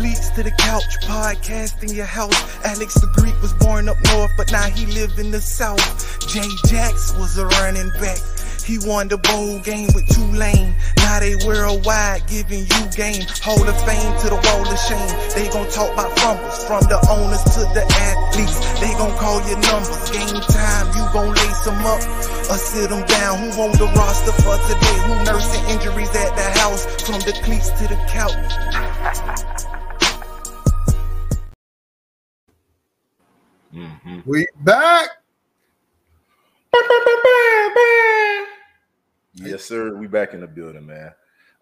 cleats to the couch, podcast in your house. Alex the Greek was born up north, but now he live in the south. Jay Jacks was a running back. He won the bowl game with Tulane. Now they worldwide giving you game. Hall of fame to the wall of shame. They gon' talk about fumbles from the owners to the athletes. They gon' call your numbers. Game time, you gon' lace them up or sit them down. Who on the roster for today? Who nursing injuries at the house from the cleats to the couch? We back. Yes, sir. We back in the building, man.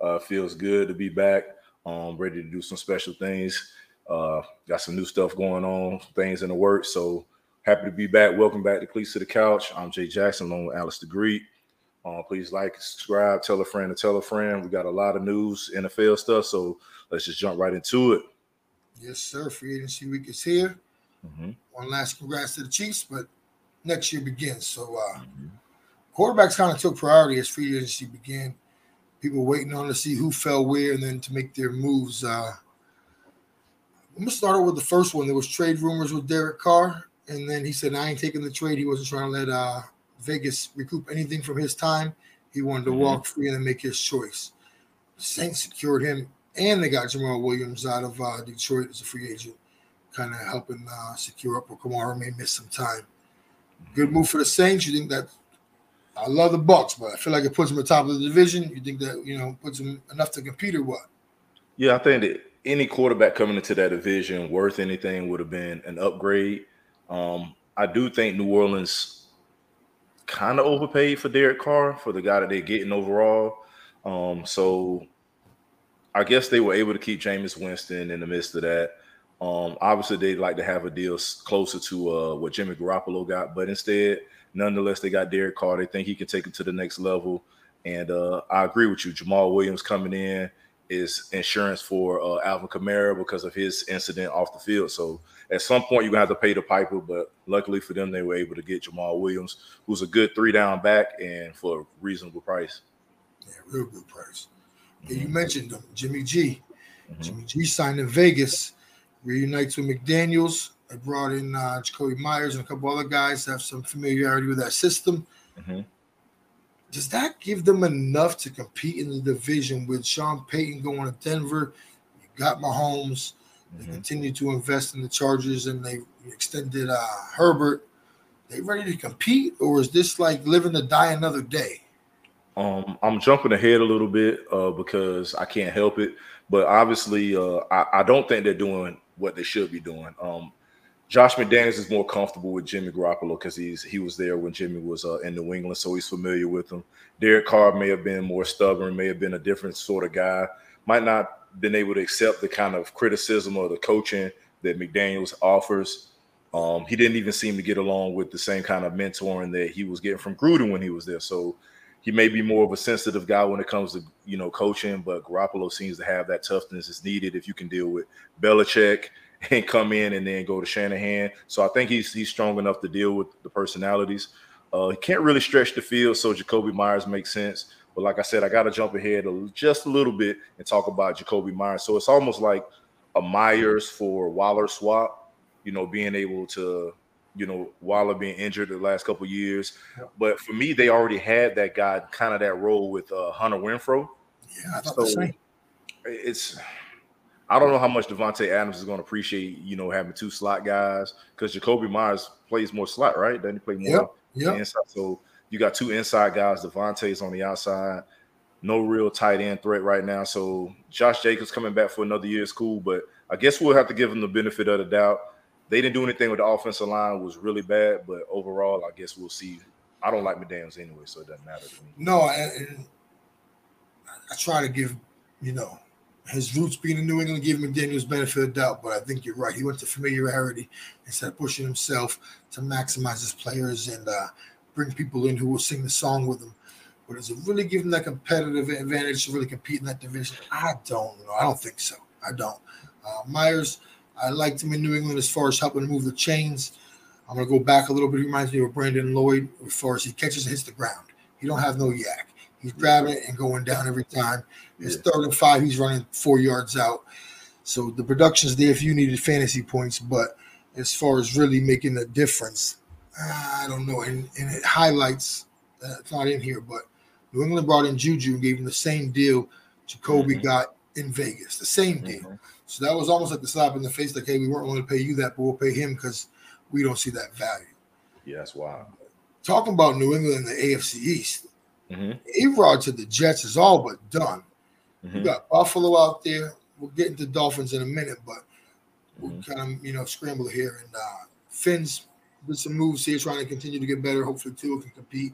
Uh, feels good to be back. Um, ready to do some special things. Uh, got some new stuff going on, things in the works. So happy to be back. Welcome back to Cleats to the Couch. I'm Jay Jackson, along with Alex the Greek. Uh, please like, subscribe, tell a friend to tell a friend. We got a lot of news, NFL stuff. So let's just jump right into it. Yes, sir. Free agency week is here. Mhm. One last congrats to the Chiefs, but next year begins. So uh Mhm. quarterbacks kind of took priority as free agency began. People waiting on to see who fell where and then to make their moves. Uh I'm gonna start with the first one. There was trade rumors with Derek Carr, and then he said, I ain't taking the trade. He wasn't trying to let uh Vegas recoup anything from his time. He wanted to Mhm. walk free and then make his choice. Saints secured him, and they got Jamaal Williams out of uh, Detroit as a free agent, kind of helping uh, secure up. Or Kamara may miss some time. Good move for the Saints. You think that? I love the Bucks, but I feel like it puts them at the top of the division. You think that you know puts them enough to compete or what? Yeah, I think that any quarterback coming into that division worth anything would have been an upgrade. Um, I do think New Orleans kind of overpaid for Derek Carr for the guy that they're getting overall. Um, so I guess they were able to keep Jameis Winston in the midst of that. Um, obviously, they'd like to have a deal closer to uh, what Jimmy Garoppolo got, but instead, nonetheless, they got Derek Carr. They think he can take it to the next level. And uh, I agree with you. Jamaal Williams coming in is insurance for uh, Alvin Kamara because of his incident off the field. So at some point, you're gonna have to pay the piper. But luckily for them, they were able to get Jamaal Williams, who's a good three down back, and for a reasonable price. Yeah, real good price. Yeah, you mentioned them, Jimmy G. Mhm. Jimmy G signed in Vegas, reunites with McDaniels. They brought in uh, Jakobi Meyers and a couple other guys that have some familiarity with that system. Mhm. Does that give them enough to compete in the division with Sean Payton going to Denver? You got Mahomes. They Mhm. continue to invest in the Chargers and they extended uh, Herbert. They ready to compete, or is this like living to die another day? Um, I'm jumping ahead a little bit uh, because I can't help it, but obviously, uh, I, I don't think they're doing what they should be doing. Um, Josh McDaniels is more comfortable with Jimmy Garoppolo because he's he was there when Jimmy was uh, in New England, so he's familiar with him. Derek Carr may have been more stubborn, may have been a different sort of guy, might not been able to accept the kind of criticism or the coaching that McDaniels offers. Um, he didn't even seem to get along with the same kind of mentoring that he was getting from Gruden when he was there. So he may be more of a sensitive guy when it comes to you know coaching, but Garoppolo seems to have that toughness that's needed if you can deal with Belichick and come in and then go to Shanahan. So I think he's he's strong enough to deal with the personalities. Uh, he can't really stretch the field, so Jakobi Meyers makes sense. But like I said, I got to jump ahead a, just a little bit and talk about Jakobi Meyers. So it's almost like a Meyers for Waller swap. You know, being able to, you know, Waller being injured the last couple years. Yep. But for me, they already had that guy, kind of that role with uh, Hunter Renfrow. Yeah, I thought the same. it's I don't know how much Davante Adams is going to appreciate, you know, having two slot guys because Jakobi Meyers plays more slot, right? Doesn't he play more Yep. inside? So you got two inside guys. Davante's on the outside. No real tight end threat right now. So Josh Jacobs coming back for another year is cool, but I guess we'll have to give him the benefit of the doubt. They didn't do anything with the offensive line; was really bad. But overall, I guess we'll see. I don't like McDaniels anyway, so it doesn't matter to me. No, I try to give, you know, his roots being in New England, give McDaniels benefit of doubt, but I think you're right. He went to familiarity instead of pushing himself to maximize his players and uh, bring people in who will sing the song with him. But does it really give him that competitive advantage to really compete in that division? I don't know. I don't think so. I don't. Uh, Meyers, I liked him in New England as far as helping to move the chains. I'm going to go back a little bit. He reminds me of Brandon Lloyd as far as he catches and hits the ground. He don't have no YAC. He's grabbing it and going down every time. His Yeah. third and five, he's running four yards out. So the production's there if you needed fantasy points, but as far as really making a difference, I don't know. And, and it highlights, uh, it's not in here, but New England brought in Juju and gave him the same deal Jakobi mm-hmm. got in Vegas, the same deal. Mm-hmm. So that was almost like the slap in the face, like, hey, we weren't willing to pay you that, but we'll pay him because we don't see that value. Yeah, that's wild. Talking about New England and the AFC East, mm-hmm. A-Rod to the Jets is all but done. Mm-hmm. You got Buffalo out there. We'll get into Dolphins in a minute, but we'll mm-hmm. kind of, you know, scramble here. And uh, Fins with some moves here, trying to continue to get better. Hopefully, Tua can compete.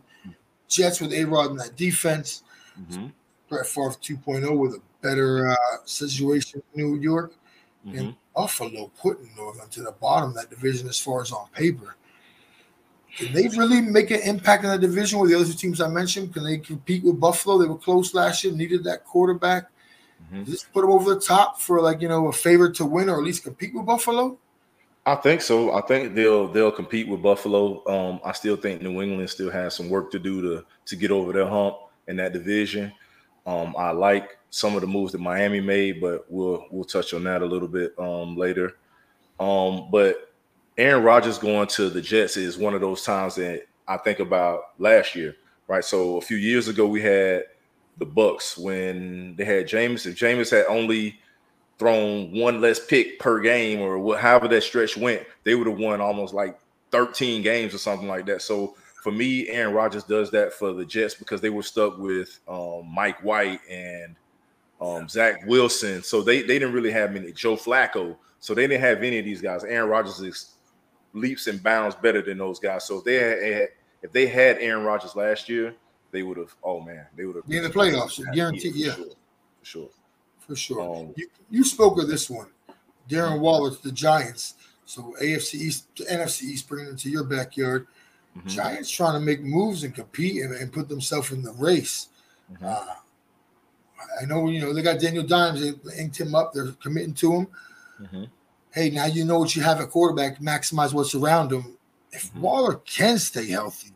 Jets with A-Rod in that defense. Mm-hmm. Brett Favre 2.0 with a better uh, situation in New York. Mm-hmm. And Buffalo putting Northern to the bottom of that division as far as on paper. Can they really make an impact in that division with the other two teams I mentioned? Can they compete with Buffalo? They were close last year, needed that quarterback. Mm-hmm. Just put them over the top for like you know a favorite to win or at least compete with Buffalo. I think so. I think they'll they'll compete with Buffalo. Um, I still think New England still has some work to do to to get over their hump in that division. Um, I like some of the moves that Miami made, but we'll we'll touch on that a little bit um, later. Um, but Aaron Rodgers going to the Jets is one of those times that I think about last year, right? So a few years ago we had the Bucks when they had Jameis. If Jameis had only thrown one less pick per game or however that stretch went, they would have won almost like 13 games or something like that. So for me, Aaron Rodgers does that for the Jets because they were stuck with um, Mike White and um, Zach Wilson. So they, they didn't really have many, Joe Flacco. So they didn't have any of these guys. Aaron Rodgers is leaps and bounds better than those guys. So if they had, if they had Aaron Rodgers last year, they would have, oh man, they would have been in the playoffs, guaranteed. Yeah, for sure. For sure. For sure. Um, you, you spoke of this one, Darren Waller to the Giants. So AFC East, to NFC East, bringing into your backyard. Mm-hmm. Giants trying to make moves and compete and, and put themselves in the race. Mm-hmm. Uh, I know you know they got Daniel Dimes. They inked him up. They're committing to him. Mm-hmm. Hey, now you know what you have at quarterback. Maximize what's around him. If mm-hmm. Waller can stay healthy,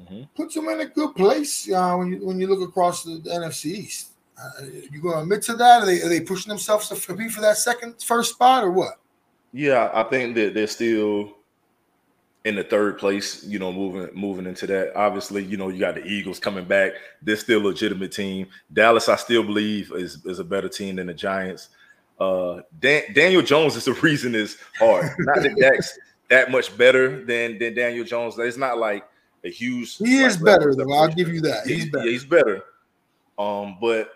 mm-hmm. puts him in a good place uh, when you when you look across the, the NFC East. Uh, you going to admit to that? Are they, are they pushing themselves to compete for that second first spot or what? Yeah, I think that they're still in the third place, you know, moving moving into that. Obviously, you know, you got the Eagles coming back. They're still a legitimate team. Dallas, I still believe, is, is a better team than the Giants. Uh, Dan, Daniel Jones is the reason is hard. Not that Dak's that much better than than Daniel Jones. It's not like a huge. He is better though. I'll give you that. He's, he's better. Yeah, he's better. Um, but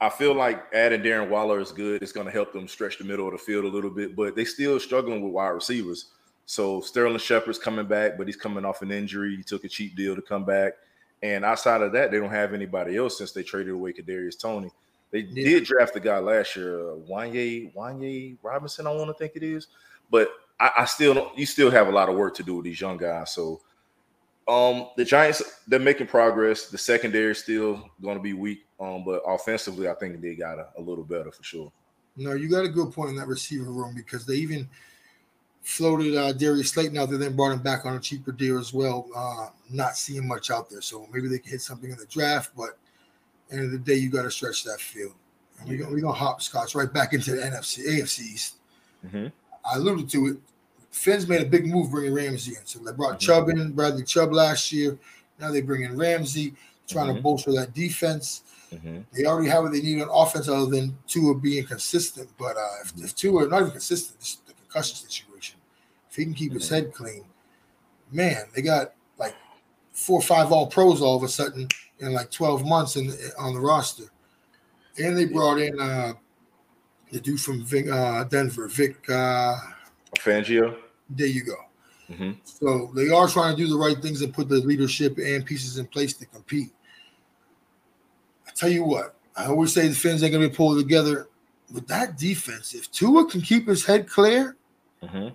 I feel like adding Darren Waller is good. It's going to help them stretch the middle of the field a little bit, but they still struggling with wide receivers. So Sterling Shepard's coming back, but he's coming off an injury. He took a cheap deal to come back. And outside of that, they don't have anybody else since they traded away Kadarius Toney. They yeah. did draft the guy last year, uh, Wanye Wanye Robinson. I want to think it is, but I, I still don't. You still have a lot of work to do with these young guys. So, um, the Giants they're making progress. The secondary is still going to be weak, um, but offensively, I think they got a, a little better for sure. No, you got a good point in that receiver room because they even floated uh, Darius Slayton out there, then brought him back on a cheaper deal as well. Uh, not seeing much out there, so maybe they can hit something in the draft. But end of the day, you got to stretch that field. And we're gonna, we gonna hopscotch right back into the NFC AFC East. Mm-hmm. I alluded to it. Finn's made a big move bringing Ramsey in. So they brought mm-hmm. Chubb in, Bradley Chubb last year. Now they bring in Ramsey, trying mm-hmm. to bolster that defense. Mm-hmm. They already have what they need on offense, other than Tua being consistent. But uh, if, if Tua not even consistent, the concussion situation if he can keep his head clean, man, they got like four or five all pros all of a sudden in like 12 months in, on the roster. And they brought in uh, the dude from Vic, uh, Denver, Vic uh, Fangio. There you go. Mm-hmm. So they are trying to do the right things and put the leadership and pieces in place to compete. I tell you what, I always say the Fins ain't gonna be pulled together with that defense. If Tua can keep his head clear, mm-hmm.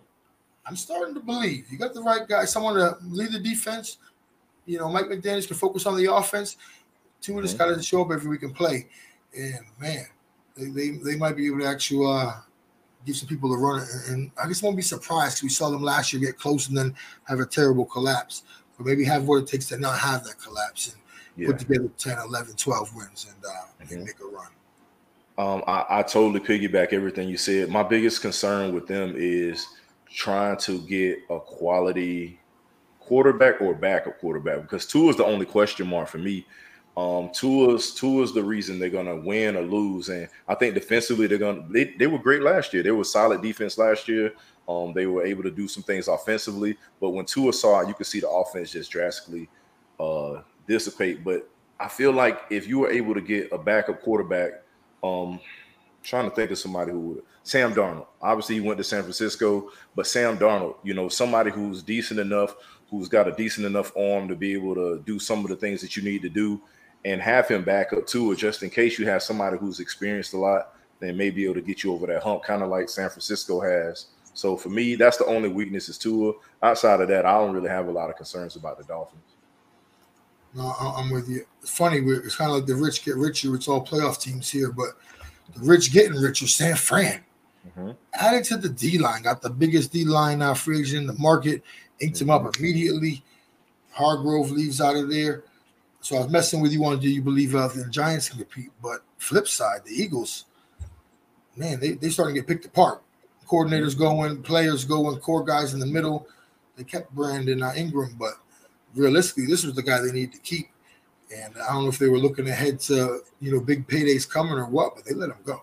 I'm starting to believe you got the right guy, someone to lead the defense. You know, Mike McDaniels can focus on the offense. Two of this guy doesn't show up every week and play. And man, they, they, they might be able to actually uh, give some people a run. And I guess I won't be surprised because we saw them last year get close and then have a terrible collapse. But maybe have what it takes to not have that collapse and yeah. put together 10, 11, 12 wins and, uh, mm-hmm. and make a run. Um, I, I totally piggyback everything you said. My biggest concern with them is trying to get a quality quarterback or backup quarterback because Tua is the only question mark for me. Um, Tua's Tua's the reason they're gonna win or lose, and I think defensively they're gonna they, they were great last year. They were solid defense last year. Um, they were able to do some things offensively, but when Tua saw you could see the offense just drastically uh, dissipate. But I feel like if you were able to get a backup quarterback um, trying to think of somebody who would. Sam Darnold. Obviously, he went to San Francisco, but Sam Darnold, you know, somebody who's decent enough, who's got a decent enough arm to be able to do some of the things that you need to do, and have him back up too, or just in case you have somebody who's experienced a lot, then may be able to get you over that hump, kind of like San Francisco has. So for me, that's the only weakness is Tua. Outside of that, I don't really have a lot of concerns about the Dolphins. No, I'm with you. Funny. It's kind of like the rich get richer. It's all playoff teams here, but the rich getting richer. San Fran mm-hmm. added to the D line, got the biggest D line now free agent in the market, inked mm-hmm. him up mm-hmm. immediately. Hargrave leaves out of there. So I was messing with you on do you believe uh, the Giants can compete? But flip side, the Eagles, man, they they starting to get picked apart. Coordinators mm-hmm. going, players going, core guys in the middle. They kept Brandon uh, Ingram, but realistically, this was the guy they need to keep. And I don't know if they were looking ahead to, you know, big paydays coming or what, but they let him go.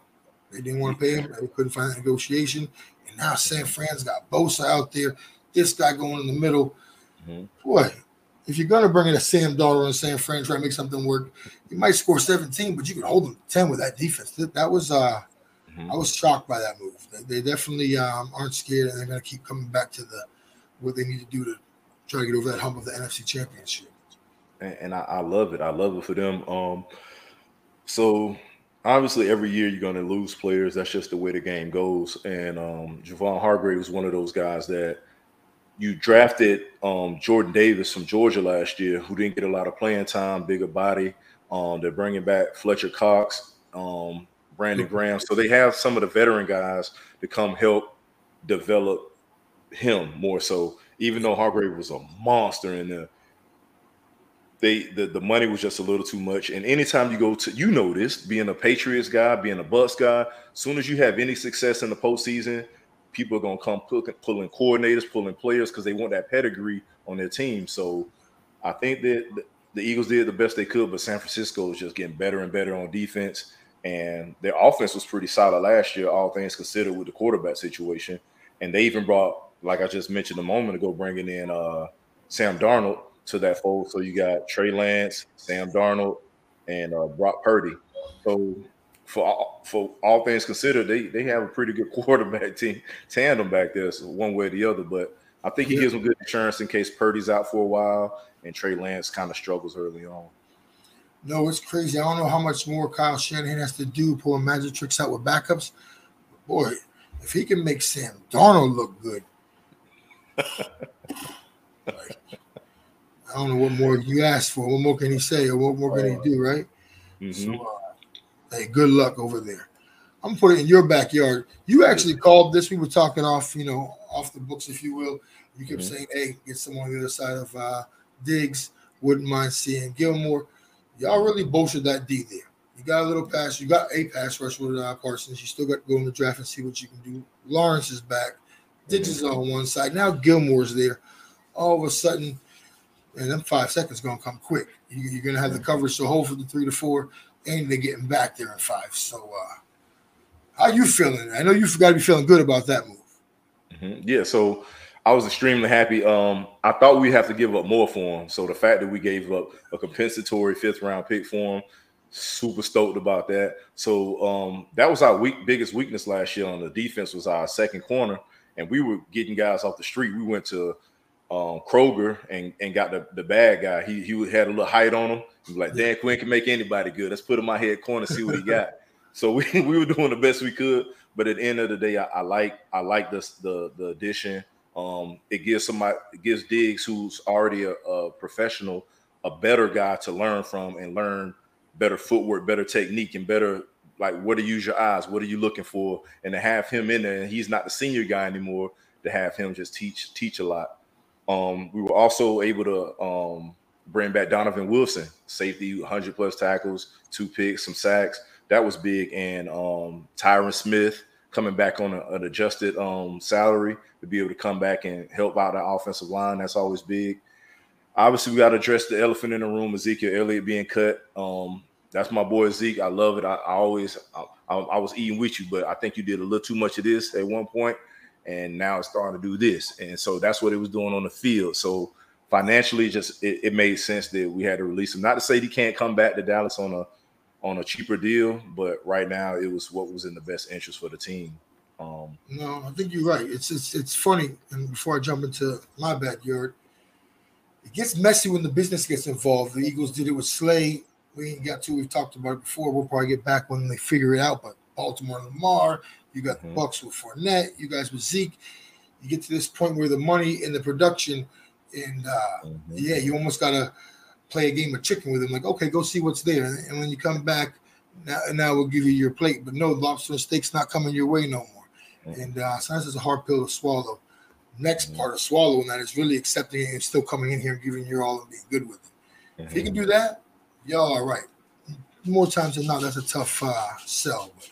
They didn't want to pay him. They couldn't find a negotiation. And now San Fran's got Bosa out there. This guy going in the middle. Mm-hmm. Boy, if you're going to bring in a Sam Darnold and San Fran, try to make something work, you might score 17, but you can hold them 10 with that defense. That was, uh, mm-hmm. I was shocked by that move. They, definitely um, aren't scared, and they're going to keep coming back to the what they need to do to try to get over that hump of the NFC Championship. And, and I, I, love it. I love it for them. Um, so obviously, every year you're going to lose players. That's just the way the game goes. And um, Javon Hargrave was one of those guys that you drafted um, Jordan Davis from Georgia last year, who didn't get a lot of playing time, bigger body. Um, they're bringing back Fletcher Cox, um, Brandon. Graham. So they have some of the veteran guys to come help develop him more so even though Hargrave was a monster in there, they the, the money was just a little too much. And anytime you go to you know this, being a Patriots guy, being a Bucks guy, as soon as you have any success in the postseason, people are gonna come pulling coordinators, pulling players because they want that pedigree on their team. So I think that the Eagles did the best they could, but San Francisco is just getting better and better on defense. And their offense was pretty solid last year, all things considered, with the quarterback situation. And they even brought like I just mentioned a moment ago, bringing in uh, Sam Darnold to that fold. So you got Trey Lance, Sam Darnold, and uh, Brock Purdy. So for all, for all things considered, they they have a pretty good quarterback team tandem back there, so one way or the other. But I think he gives them good insurance in case Purdy's out for a while and Trey Lance kind of struggles early on. No, it's crazy. I don't know how much more Kyle Shanahan has to do pulling magic tricks out with backups. But boy, if he can make Sam Darnold look good, like, I don't know what more you ask for. What more can he say, or what more can he do, right? Mm-hmm. So, uh, hey, good luck over there. I'm gonna put it in your backyard. You actually called this. We were talking off, you know, off the books, if you will. You kept mm-hmm. saying, "Hey, get someone on the other side of uh, Diggs." Wouldn't mind seeing Gilmore. Y'all really bolstered that D there. You got a little pass. You got a pass rush with uh, Parsons. You still got to go in the draft and see what you can do. Lawrence is back. Ditches on one side. Now Gilmore's there. All of a sudden, and then five seconds gonna come quick. You, are gonna have the coverage to hold for the three to four, and they're getting back there in five. So, uh, how you feeling? I know you've got to be feeling good about that move. Mm-hmm. Yeah. So I was extremely happy. Um, I thought we'd have to give up more for him. So the fact that we gave up a compensatory fifth round pick for him, super stoked about that. So um, that was our weak, biggest weakness last year on the defense was our second corner and we were getting guys off the street. We went to um, Kroger and, and got the, the bad guy. He he had a little height on him. He was like, Dan Quinn can make anybody good. Let's put him my head corner, see what he got. so we, we were doing the best we could. But at the end of the day, I, I like I like this the the addition. Um, it gives somebody it gives Diggs, who's already a, a professional, a better guy to learn from and learn better footwork, better technique, and better like what to use your eyes, what are you looking for, and to have him in there, and he's not the senior guy anymore. To have him just teach teach a lot. Um, we were also able to um, bring back Donovan Wilson, safety, 100 plus tackles, two picks, some sacks. that was big. And um, Tyron Smith coming back on a, an adjusted um, salary to be able to come back and help out the offensive line. That's always big. Obviously, we got to address the elephant in the room: Ezekiel Elliott being cut. Um, that's my boy Zeke. I love it. I, I always, I, I, was eating with you, but I think you did a little too much of this at one point, and now it's starting to do this. And so that's what it was doing on the field. So financially, just it, it made sense that we had to release him. Not to say he can't come back to Dallas on a on a cheaper deal, but right now it was what was in the best interest for the team. Um, no, I think you're right. It's it's it's funny. And before I jump into my backyard, it gets messy when the business gets involved. The Eagles did it with Slay. We ain't got to. We've talked about it before. We'll probably get back when they figure it out. But Baltimore and Lamar, you got the mm-hmm. Bucks with Fournette. You guys with Zeke. You get to this point where the money and the production, and uh, mm-hmm. yeah, you almost gotta play a game of chicken with them. Like, okay, go see what's there, and when you come back, now, now we'll give you your plate. But no, lobster and steak's not coming your way no more. Mm-hmm. And uh, sometimes it's a hard pill to swallow. Next mm-hmm. part of swallowing that is really accepting it and still coming in here and giving your all and being good with it. If you can mm-hmm. do that, y'all are right. More times than not, that's a tough uh, sell. But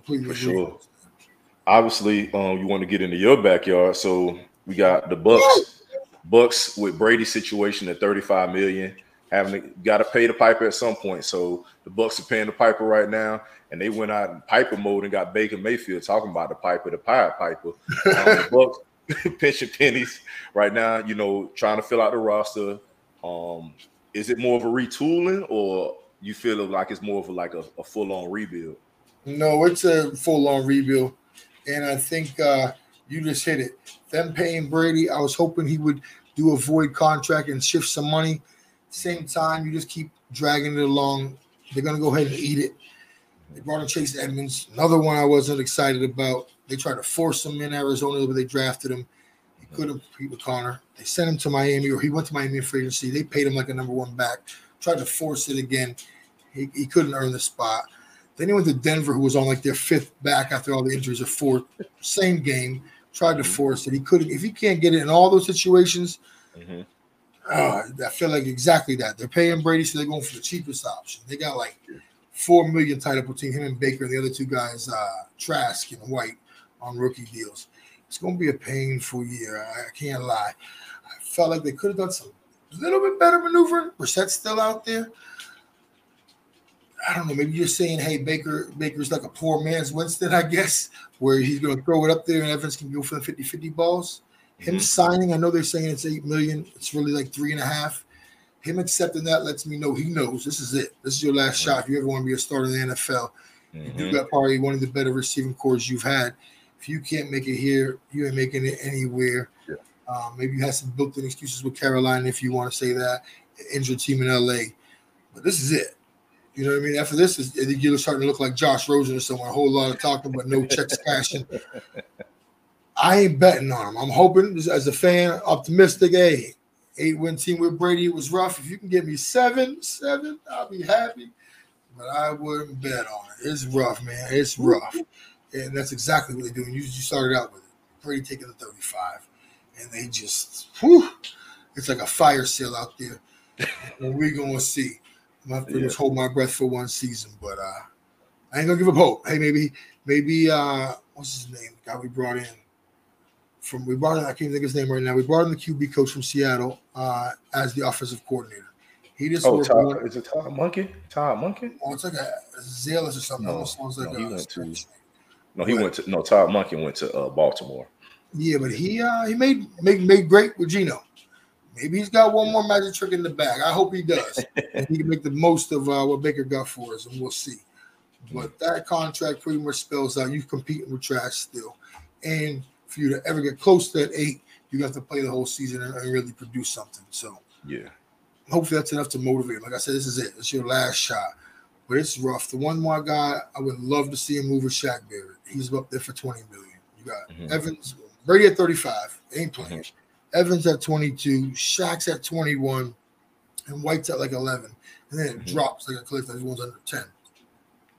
completely For agree. Sure. Obviously, um, you want to get into your backyard, so we got the Bucks. Bucks with Brady situation at 35 million, having got to pay the piper at some point. So the Bucks are paying the piper right now, and they went out in piper mode and got Baker Mayfield talking about the piper, the pirate piper. Um, the Bucks pinching pennies right now, you know, trying to fill out the roster. Um, is it more of a retooling, or you feel like it's more of a, like a, a full on rebuild? No, it's a full on rebuild, and I think uh, you just hit it. Them paying Brady, I was hoping he would do a void contract and shift some money. Same time, you just keep dragging it along. They're gonna go ahead and eat it. They brought in Chase Edmonds, another one I wasn't excited about. They tried to force him in Arizona, but they drafted him. He couldn't compete with Connor. They sent him to Miami, or he went to Miami free agency. They paid him like a number one back. Tried to force it again. He, he couldn't earn the spot. Then he went to Denver, who was on like their fifth back after all the injuries, or fourth. Same game. Tried to force it. He couldn't. If he can't get it in all those situations, mm-hmm. uh, I feel like exactly that. They're paying Brady, so they're going for the cheapest option. They got like four million tied up between him and Baker and the other two guys, uh, Trask and White, on rookie deals. It's going to be a painful year. I, I can't lie. I felt like they could have done some little bit better maneuvering. Brissett's still out there. I don't know. Maybe you're saying, "Hey, Baker, Baker's like a poor man's Winston, I guess, where he's going to throw it up there and Evans can go for the 50-50 balls." Him mm-hmm. signing, I know they're saying it's eight million. It's really like three and a half. Him accepting that lets me know he knows this is it. This is your last shot. If you ever want to be a starter in the NFL, mm-hmm. you got probably one of the better receiving cores you've had. If you can't make it here, you ain't making it anywhere. Yeah. Um, maybe you had some built-in excuses with Carolina, if you want to say that. Injured team in LA, but this is it. You know what I mean? After this, is you're starting to look like Josh Rosen or someone. A whole lot of talking, but no checks cashing. I ain't betting on him. I'm hoping, as a fan, optimistic. Hey, eight win team with Brady. It was rough. If you can give me seven, seven, I'll be happy. But I wouldn't bet on it. It's rough, man. It's rough. And that's exactly what they're doing. You, you started out with it. Brady taking the 35. And they just, whew, it's like a fire sale out there. and we're going to see. I'm going to yeah. just hold my breath for one season. But uh, I ain't going to give up hope. Hey, maybe, maybe, uh, what's his name? The guy we brought in from we brought in, I can't think of his name right now. We brought in the QB coach from Seattle uh, as the offensive coordinator. He just oh, Todd, one, is it Todd Monken? Todd Monken? Oh, it's like a Zealous or something. No, like no, he went to. No, he but, went to. No, Todd went to uh, Baltimore. Yeah, but he uh, he made made made great with Geno. Maybe he's got one more magic trick in the bag. I hope he does. he can make the most of uh, what Baker got for us, and we'll see. But that contract pretty much spells out you competing with Trask still, and for you to ever get close to that eight, you have to play the whole season and, and really produce something. So yeah, hopefully that's enough to motivate. Like I said, this is it. It's your last shot. But it's rough. The one more guy I would love to see him move is Shaq Barrett. He's up there for 20 million. You got mm-hmm. Evans, Brady at 35, ain't playing. Mm-hmm. Evans at 22, Shaq's at 21, and White's at like 11. And then it mm-hmm. drops like a cliff. Everyone's under 10.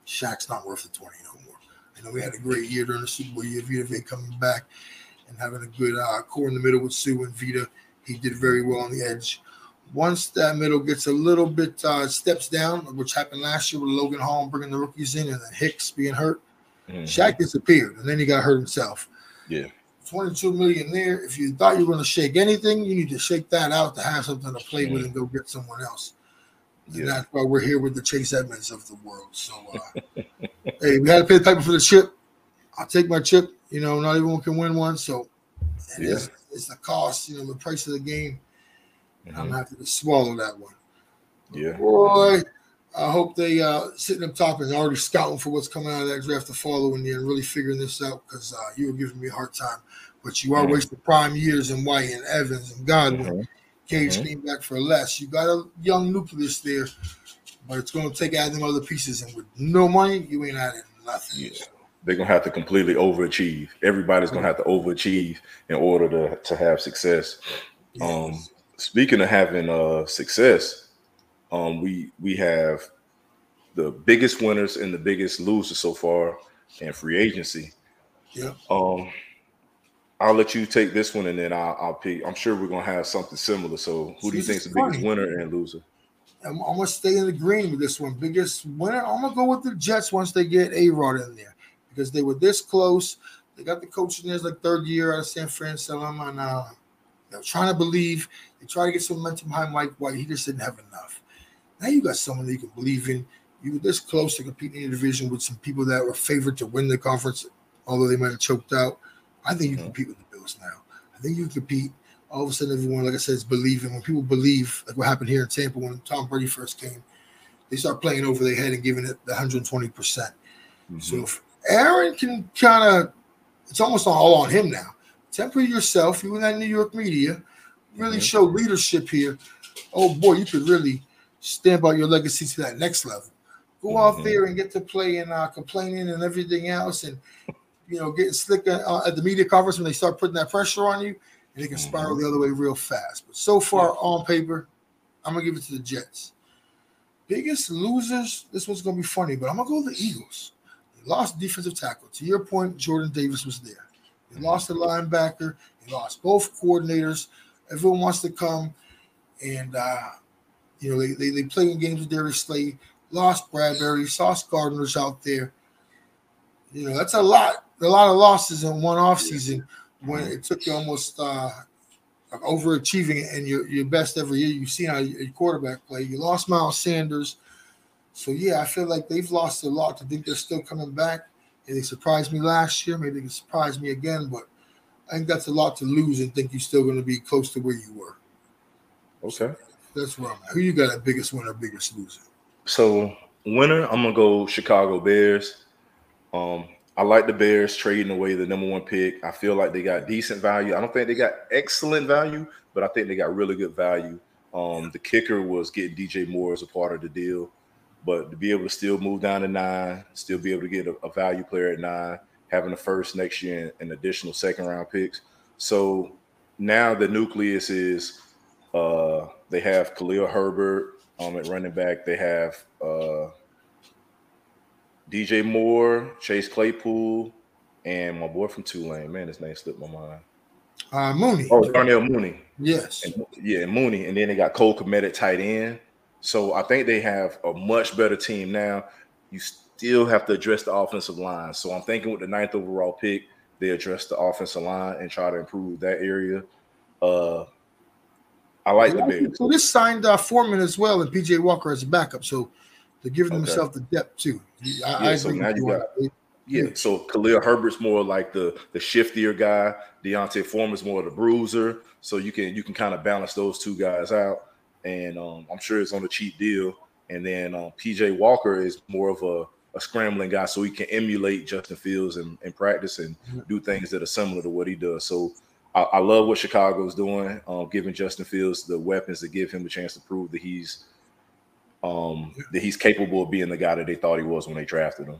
Shaq's not worth the 20 no more. I know, we had a great year during the Super Bowl year. Vita Vea coming back and having a good uh, core in the middle with Suh and Vita. He did very well on the edge. Once that middle gets a little bit uh, steps down, which happened last year with Logan Hall bringing the rookies in and then Hicks being hurt, mm-hmm. Shaq disappeared and then he got hurt himself. Yeah. 22 million there. If you thought you were going to shake anything, you need to shake that out to have something to play with and go get someone else. And yeah. that's why we're here with the Chase Edmonds of the world. So, uh, hey, we had to pay the piper for the chip. I'll take my chip. You know, not everyone can win one. So, yeah. it's, it's, the cost, you know, the price of the game. Mm-hmm. I'm going to have to swallow that one. Yeah. Boy, I hope they uh sitting up top and already scouting for what's coming out of that draft the following year and really figuring this out because uh, you were giving me a hard time. But you are mm-hmm. wasting prime years in White and Evans and Godwin. Mm-hmm. Cage mm-hmm. came back for less. You got a young nucleus there, but it's going to take adding other pieces. And with no money, you ain't adding nothing. Yeah. They're gonna have to completely overachieve. Everybody's gonna have to overachieve in order to, to have success. Yes. Um, speaking of having uh, success, um, we we have the biggest winners and the biggest losers so far in free agency. Yeah. Um, I'll let you take this one, and then I'll, I'll pick. I'm sure we're gonna have something similar. So, who do you think is the funny. biggest winner and loser? I'm, I'm, gonna stay in the green with this one. Biggest winner. I'm gonna go with the Jets once they get a Rod in there because they were this close. They got the coach in there like third year out of San Francisco, and uh, they're trying to believe. They try to get some momentum behind Mike White. He just didn't have enough. Now you got someone that you can believe in. You were this close to competing in the division with some people that were favored to win the conference, although they might have choked out. I think you mm-hmm. compete with the Bills now. I think you compete. All of a sudden, everyone, like I said, is believing. When people believe, like what happened here in Tampa when Tom Brady first came, they start playing over their head and giving it the 120 percent. Mm-hmm. So if Aaron can kind of, it's almost all on him now. Temper yourself. You in that New York media, really mm-hmm. show leadership here. Oh boy, you could really stamp out your legacy to that next level. Go mm-hmm. out there and get to play and uh, complaining and everything else, and you know, getting slick uh, at the media conference when they start putting that pressure on you, and they can spiral the other way real fast. But so far on paper, I'm gonna give it to the Jets. Biggest losers. This one's gonna be funny, but I'm gonna go with the Eagles. They lost defensive tackle. To your point, Jordan Davis was there. They lost the linebacker. They lost both coordinators. Everyone wants to come, and uh, you know they they, they play in games with Darius Slay. Lost Bradbury, Sauce Gardner's out there. You know that's a lot a lot of losses in one off season when it took you almost uh, overachieving and your, your best every year. You've seen how your quarterback play. You lost Miles Sanders. So, yeah, I feel like they've lost a lot to think they're still coming back. And they surprised me last year. Maybe they can surprise me again, but I think that's a lot to lose and think you're still going to be close to where you were. Okay. So that's where I'm at. Who you got at biggest winner, biggest loser? So, winner, I'm to go Chicago Bears. Um, I like the Bears trading away the number one pick. I feel like they got decent value. I don't think they got excellent value, but I think they got really good value. Um, the kicker was getting DJ Moore as a part of the deal, but to be able to still move down to nine, still be able to get a, a value player at nine, having a first next year and, and additional second round picks. So now the nucleus is uh, they have Khalil Herbert um, at running back. They have uh, DJ Moore, Chase Claypool, and my boy from Tulane. Man, his name slipped my mind. Uh, Mooney. Oh, Darnell Mooney. Yes. And, yeah, Mooney. And then they got Cole Kmet tight end. So I think they have a much better team now. You still have to address the offensive line. So I'm thinking with the ninth overall pick, they address the offensive line and try to improve that area. Uh, I like the Bears. So this signed uh, Foreman as well and PJ Walker as a backup. So they're giving okay. themselves the depth too. I, yeah, I so now you got yeah. So Khalil Herbert's more like the the shiftier guy. D'Onta Foreman's more of the bruiser. So you can you can kind of balance those two guys out. And um, I'm sure it's on a cheap deal. And then um, PJ Walker is more of a, a scrambling guy, so he can emulate Justin Fields in, in practice and do things that are similar to what he does. So I, I love what Chicago's doing, um, giving Justin Fields the weapons to give him a chance to prove that he's um, that he's capable of being the guy that they thought he was when they drafted him.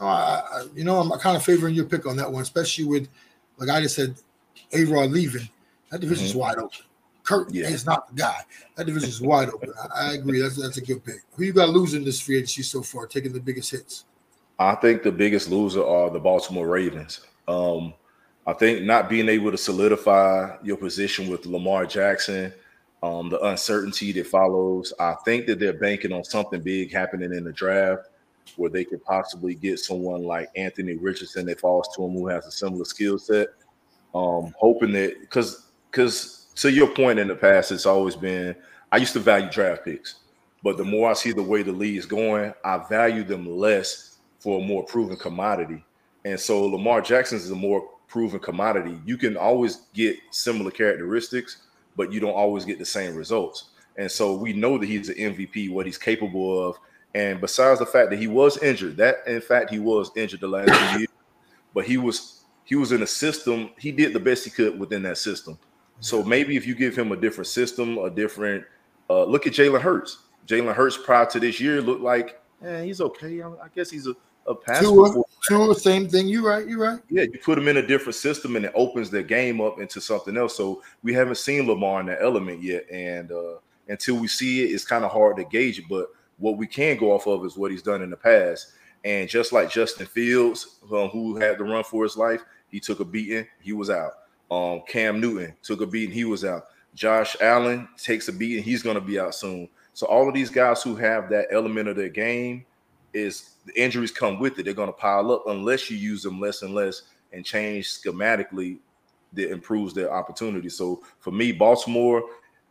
Uh, you know, I'm kind of favoring your pick on that one, especially with, like I just said, A Rod leaving. That division is mm-hmm. wide open. Kurt yeah. is not the guy. That division is wide open. I, I, agree. That's that's a good pick. Who you got losing this free agency so far, taking the biggest hits? I think the biggest loser are the Baltimore Ravens. Um, I think not being able to solidify your position with Lamar Jackson um, the uncertainty that follows. I think that they're banking on something big happening in the draft where they could possibly get someone like Anthony Richardson that falls to him who has a similar skill set. Um, hoping that because because to your point in the past, it's always been I used to value draft picks, but the more I see the way the league is going, I value them less for a more proven commodity. And so Lamar Jackson is a more proven commodity. You can always get similar characteristics, but you don't always get the same results. And so we know that he's an MVP, what he's capable of. And besides the fact that he was injured, that in fact he was injured the last two years, but he was he was in a system. He did the best he could within that system. So maybe if you give him a different system, a different uh, look at Jalen Hurts. Jalen Hurts prior to this year looked like, eh, he's okay. I guess he's a, a pass. Tua, Tua, same thing. You're right. You're right. Yeah, you put them in a different system and it opens their game up into something else. So we haven't seen Lamar in that element yet. And uh, until we see it, it's kind of hard to gauge it. But what we can go off of is what he's done in the past. And just like Justin Fields, um, who had to run for his life, he took a beating, he was out. Um, Cam Newton took a beating, he was out. Josh Allen takes a beating, he's going to be out soon. So all of these guys who have that element of their game is the injuries come with it. They're going to pile up unless you use them less and less and change schematically that improves their opportunity. So for me, Baltimore,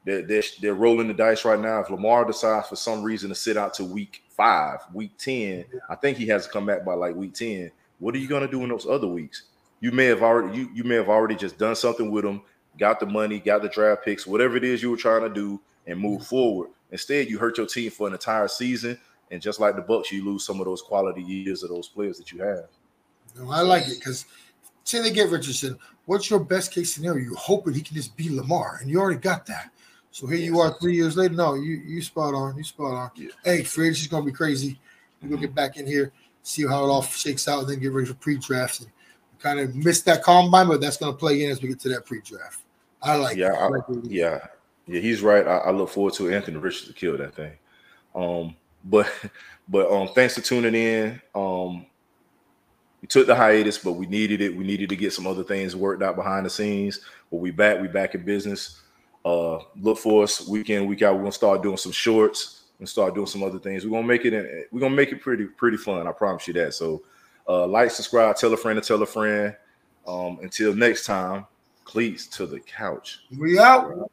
they're, they're, they're, rolling the dice right now. If Lamar decides for some reason to sit out to week five, week 10, I think he has to come back by like week 10. What are you going to do in those other weeks? You may have already you, you may have already just done something with them, got the money, got the draft picks, whatever it is you were trying to do, and move mm-hmm. forward. Instead, you hurt your team for an entire season, and just like the Bucks, you lose some of those quality years of those players that you have. No, I like it because say they get Richardson. What's your best case scenario? You're hoping he can just be Lamar, and you already got that. So here you are three years later. No, you you spot on. You spot on. Yeah. Hey, free is gonna be crazy. We're gonna get back in here, see how it all shakes out, and then get ready for pre-draft. And kind of missed that combine, but that's gonna play in as we get to that pre-draft. I like. Yeah, I, like yeah, yeah. He's right. I, I, look forward to Anthony Richardson to kill that thing. Um, but but um, thanks for tuning in. Um, we took the hiatus, but we needed it. We needed to get some other things worked out behind the scenes. But we back. We back in business. Uh, look for us week in, week out. We're gonna start doing some shorts and start doing some other things. We're gonna make it. In, We're gonna make it pretty pretty fun. I promise you that. So, uh, like, subscribe, tell a friend to tell a friend. Um, until next time, cleats to the couch. We out.